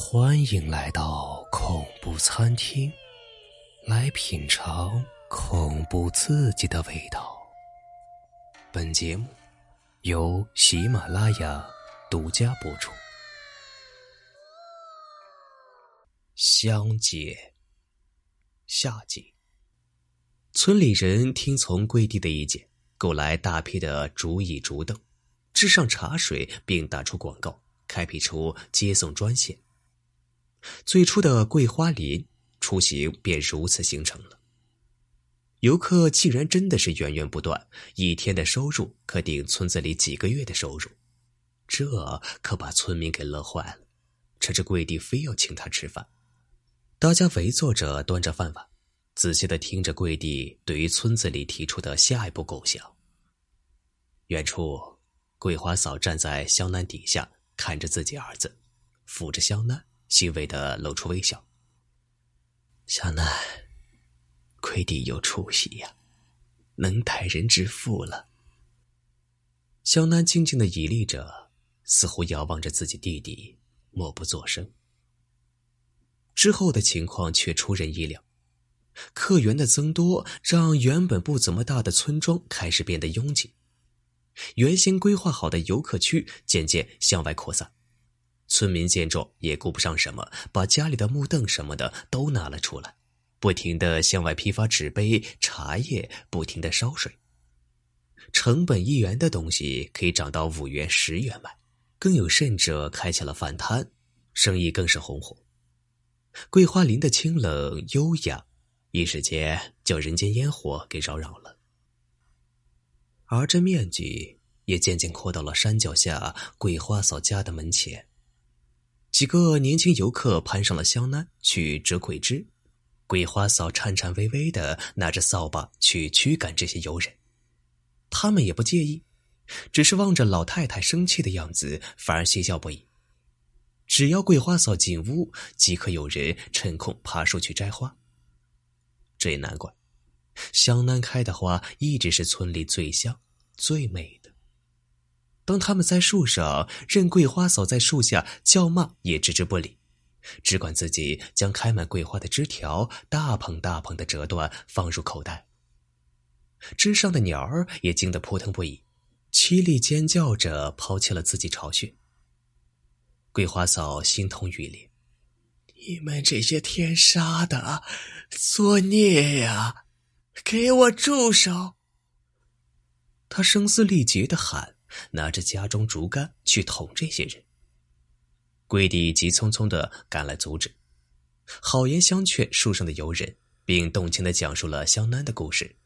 欢迎来到恐怖餐厅，来品尝恐怖刺激的味道。本节目由喜马拉雅独家播出。香姐，下集。村里人听从贵地的意见，购来大批的竹椅竹凳，置上茶水，并打出广告，开辟出接送专线。最初的桂花林出行便如此形成了。游客竟然真的是源源不断，一天的收入可顶村子里几个月的收入，这可把村民给乐坏了。趁着跪地非要请他吃饭，大家围坐着端着饭碗，仔细的听着跪地对于村子里提出的下一步构想。远处，桂花嫂站在香楠底下，看着自己儿子，抚着香楠。欣慰的露出微笑。小南，魁弟有出息呀，能待人之妇了。小南静静的倚立着，似乎遥望着自己弟弟，默不作声。之后的情况却出人意料，客源的增多让原本不怎么大的村庄开始变得拥挤，原先规划好的游客区渐渐向外扩散。村民见状也顾不上什么，把家里的木凳什么的都拿了出来，不停的向外批发纸杯、茶叶，不停的烧水。成本一元的东西可以涨到五元、十元卖，更有甚者开起了饭摊，生意更是红火。桂花林的清冷优雅，一时间叫人间烟火给扰扰了，而这面积也渐渐扩到了山脚下桂花嫂家的门前。几个年轻游客攀上了香楠去折桂枝，桂花嫂颤颤巍巍的拿着扫把去驱赶这些游人，他们也不介意，只是望着老太太生气的样子，反而嬉笑不已。只要桂花嫂进屋，即可有人趁空爬树去摘花。这也难怪，香楠开的花一直是村里最香、最美的。当他们在树上，任桂花嫂在树下叫骂，也置之不理，只管自己将开满桂花的枝条大捧大捧的折断，放入口袋。枝上的鸟儿也惊得扑腾不已，凄厉尖叫着抛弃了自己巢穴。桂花嫂心痛欲裂：“你们这些天杀的，作孽呀！给我住手！”他声嘶力竭的喊。拿着家中竹竿去捅这些人。桂弟急匆匆的赶来阻止，好言相劝树上的游人，并动情的讲述了香楠的故事。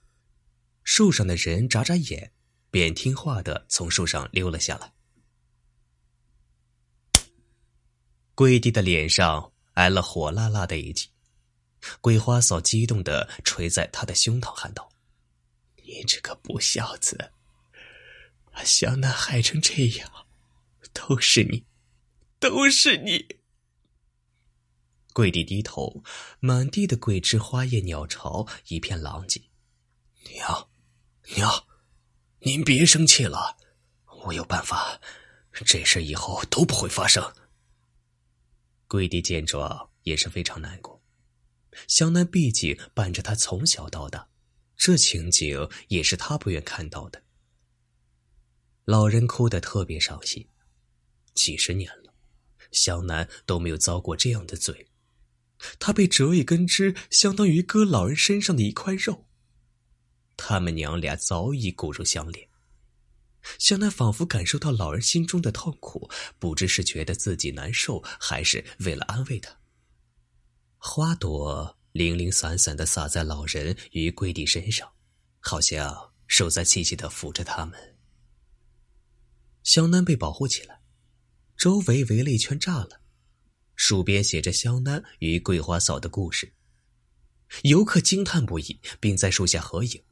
树上的人眨眨眼，便听话的从树上溜了下来。桂弟的脸上挨了火辣辣的一击，桂花嫂激动的捶在他的胸膛，喊道：“你这个不孝子！”把香楠害成这样，都是你，都是你。桂弟低头，满地的桂枝花叶鸟巢，一片狼藉。娘，娘，您别生气了，我有办法，这事以后都不会发生。桂弟见状也是非常难过，香楠毕竟伴着他从小到大，这情景也是他不愿看到的。老人哭得特别伤心，几十年了，香楠都没有遭过这样的罪。他被折一根枝，相当于割老人身上的一块肉。他们娘俩早已骨肉相连。香楠仿佛感受到老人心中的痛苦，不知是觉得自己难受，还是为了安慰他。花朵零零散散的洒在老人与桂弟身上，好像手在细细的抚着他们。香楠被保护起来，周围围了一圈栅栏，树边写着香楠与桂花嫂的故事。游客惊叹不已，并在树下合影，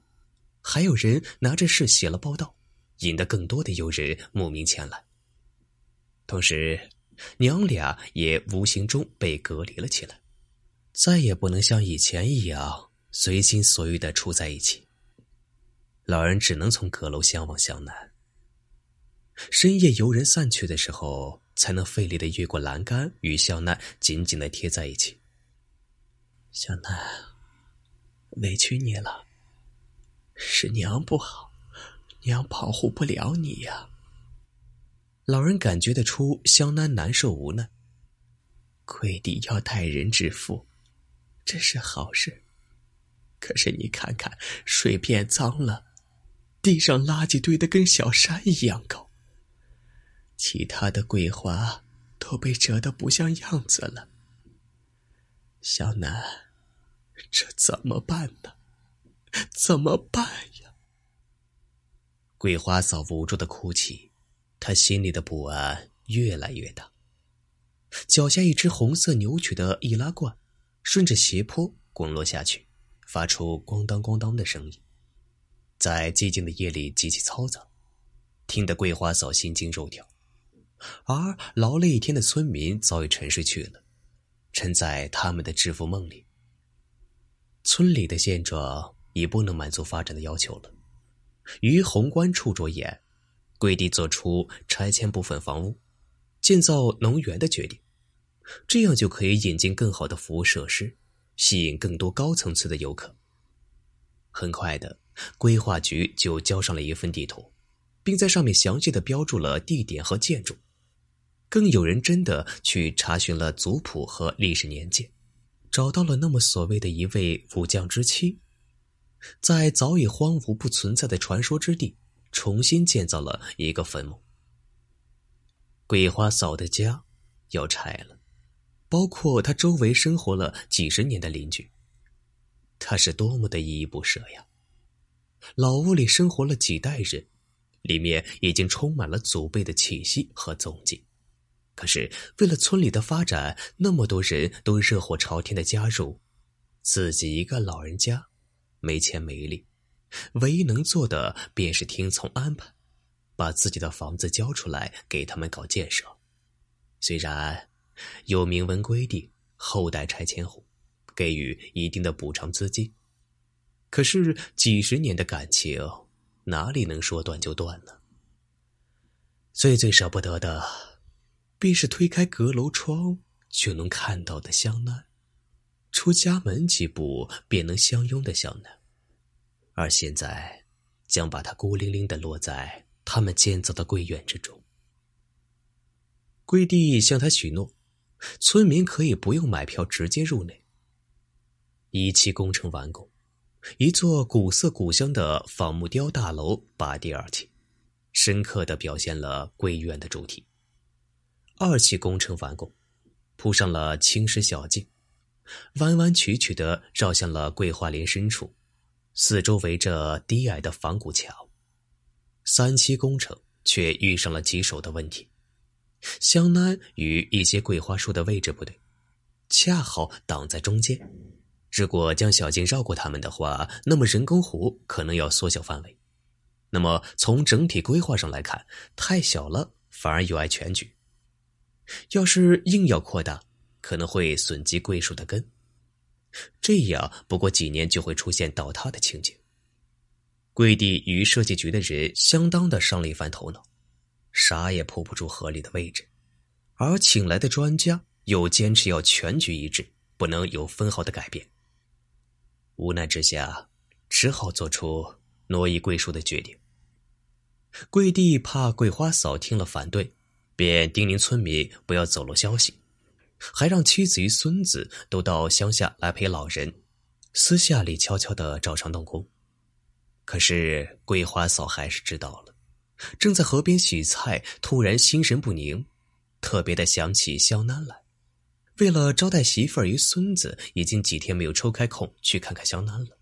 还有人拿着事写了报道，引得更多的游人慕名前来。同时，娘俩也无形中被隔离了起来，再也不能像以前一样随心所欲的处在一起。老人只能从阁楼相望香楠。深夜游人散去的时候，才能费力的越过栏杆，与香楠紧紧的贴在一起。肖楠，委屈你了，是娘不好，娘保护不了你呀。老人感觉得出肖楠难受无奈。跪地要待人之妇，这是好事。可是你看看，水变脏了，地上垃圾堆得跟小山一样高。其他的桂花都被折得不像样子了。小南，这怎么办呢？怎么办呀？桂花嫂无助的哭泣，她心里的不安越来越大。脚下一只红色扭曲的易拉罐，顺着斜坡滚落下去，发出咣当咣当的声音，在寂静的夜里极其嘈杂，听得桂花嫂心惊肉跳。而劳累一天的村民早已沉睡去了，沉在他们的致富梦里。村里的现状已不能满足发展的要求了。于宏观处着眼，贵地做出拆迁部分房屋。建造农园的决定，这样就可以引进更好的服务设施，吸引更多高层次的游客。很快的，规划局就交上了一份地图，并在上面详细的标注了地点和建筑。更有人真的去查询了族谱和历史年鉴，找到了那么所谓的一位武将之妻，在早已荒芜不存在的传说之地，重新建造了一个坟墓。桂花嫂的家要拆了，包括她周围生活了几十年的邻居。她是多么的依依不舍呀！老屋里生活了几代人，里面已经充满了祖辈的气息和踪迹。可是为了村里的发展，那么多人都热火朝天的加入，自己一个老人家，没钱没力，唯一能做的便是听从安排。把自己的房子交出来给他们搞建设，虽然有明文规定后代拆迁户给予一定的补偿资金，可是几十年的感情哪里能说断就断呢？最最舍不得的，便是推开阁楼窗就能看到的香楠，出家门几步便能相拥的香楠，而现在将把他孤零零的落在。他们建造的贵院之中，贵帝向他许诺，村民可以不用买票直接入内。一期工程完工，一座古色古香的仿木雕大楼拔地而起，深刻的表现了贵院的主题。二期工程完工，铺上了青石小径，弯弯曲曲的绕向了桂花林深处，四周围着低矮的仿古墙。三期工程却遇上了棘手的问题，香楠与一些桂花树的位置不对，恰好挡在中间。如果将小径绕过它们的话，那么人工湖可能要缩小范围。那么从整体规划上来看，太小了反而有碍全局。要是硬要扩大，可能会损及桂树的根，这样不过几年就会出现倒塌的情景。贵地与设计局的人相当的伤了一番头脑，啥也铺不出合理的位置，而请来的专家又坚持要全局一致，不能有分毫的改变。无奈之下，只好做出挪移桂树的决定。桂地怕桂花嫂听了反对，便叮咛村民不要走漏消息，还让妻子与孙子都到乡下来陪老人，私下里悄悄的照常动工。可是桂花嫂还是知道了，正在河边洗菜，突然心神不宁，特别的想起肖楠来。为了招待媳妇儿与孙子，已经几天没有抽开空去看看肖楠了。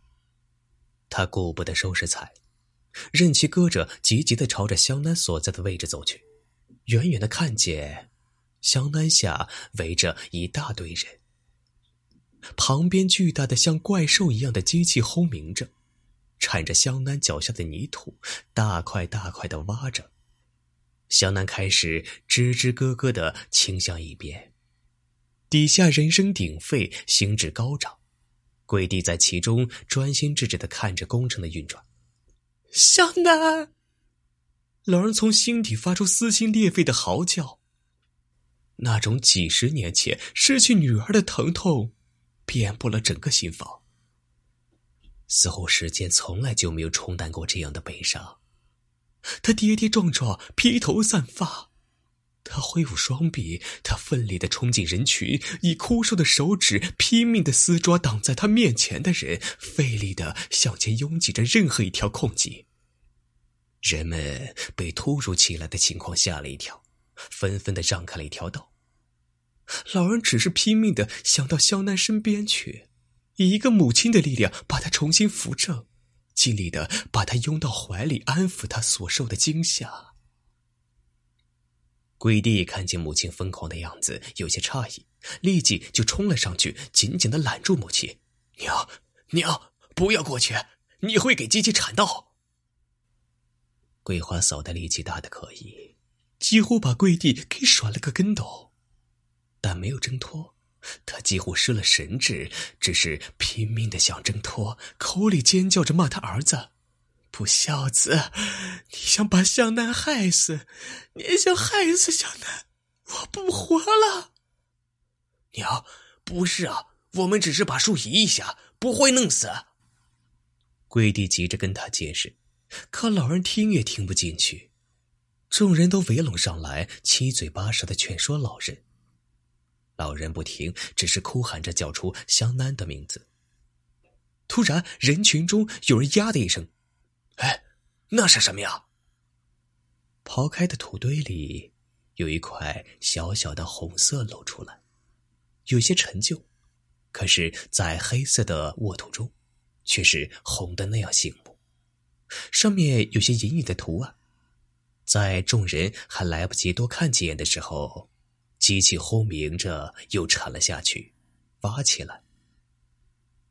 他顾不得收拾菜，任其搁着，急急的朝着肖楠所在的位置走去。远远的看见，香楠下围着一大堆人，旁边巨大的像怪兽一样的机器轰鸣着。铲着香楠脚下的泥土，大块大块的挖着。香楠开始吱吱咯咯的倾向一边，底下人声鼎沸，兴致高涨。跪地在其中专心致志的看着工程的运转。香楠，老人从心底发出撕心裂肺的嚎叫。那种几十年前失去女儿的疼痛，遍布了整个心房。似乎时间从来就没有冲淡过这样的悲伤。他跌跌撞撞，披头散发。他挥舞双臂，他奋力的冲进人群，以枯瘦的手指拼命的撕抓挡在他面前的人，费力的向前拥挤着任何一条空隙。人们被突如其来的情况吓了一跳，纷纷的让开了一条道。老人只是拼命的想到肖楠身边去，以一个母亲的力量把他重新扶正，尽力的把他拥到怀里，安抚他所受的惊吓。桂弟看见母亲疯狂的样子，有些诧异，立即就冲了上去，紧紧的揽住母亲：“娘，娘，不要过去，你会给鸡鸡铲到。”桂花嫂的力气大的可以，几乎把跪地给甩了个跟斗，但没有挣脱。她几乎失了神智，只是拼命的想挣脱，口里尖叫着骂他儿子。不孝子，你想把香南害死，你也想害死香南，我不活了。娘，不是啊，我们只是把树移一下，不会弄死。跪地急着跟他解释，可老人听也听不进去。众人都围拢上来，七嘴八舌的劝说老人。老人不听，只是哭喊着叫出香楠的名字。突然，人群中有人“呀”的一声。哎，那是什么呀？刨开的土堆里有一块小小的红色露出来，有些陈旧，可是，在黑色的沃土中，却是红的那样醒目。上面有些隐隐的图案，在众人还来不及多看几眼的时候，机器轰鸣着又沉了下去，挖起来。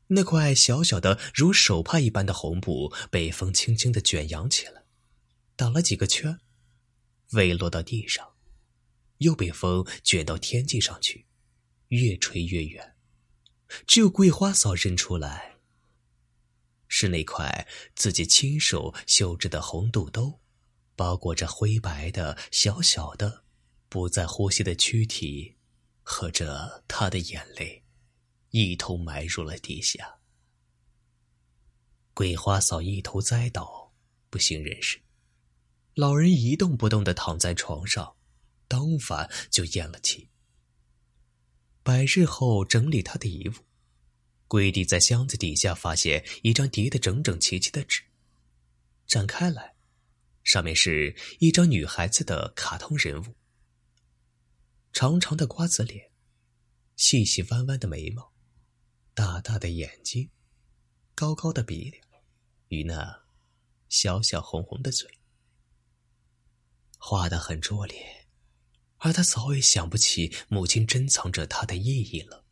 那块小小的如手帕一般的红布被风轻轻的卷扬起来，打了几个圈，未落到地上，又被风卷到天际上去，越吹越远。只有桂花嫂认出来，是那块自己亲手绣制的红肚兜，包裹着灰白的小小的、不再呼吸的躯体，和着他的眼泪。一同埋入了地下。桂花嫂一头栽倒，不省人事。老人一动不动的躺在床上，当晚就咽了气。百日后整理他的遗物，桂弟在箱子底下发现一张叠得整整齐齐的纸，展开来，上面是一张女孩子的卡通人物，长长的瓜子脸，细细弯弯的眉毛。大大的眼睛，高高的鼻梁，与那小小红红的嘴，画的很拙劣，而他早已想不起母亲珍藏着他的意义了。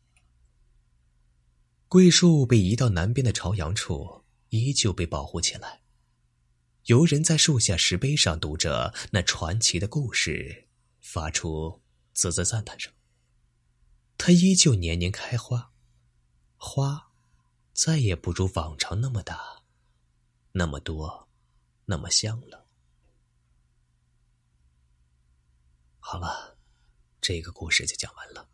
桂树被移到南边的朝阳处，依旧被保护起来。游人在树下石碑上读着那传奇的故事，发出啧啧赞叹声。它依旧年年开花。花，再也不如往常那么大，那么多，那么香了。好了，这个故事就讲完了。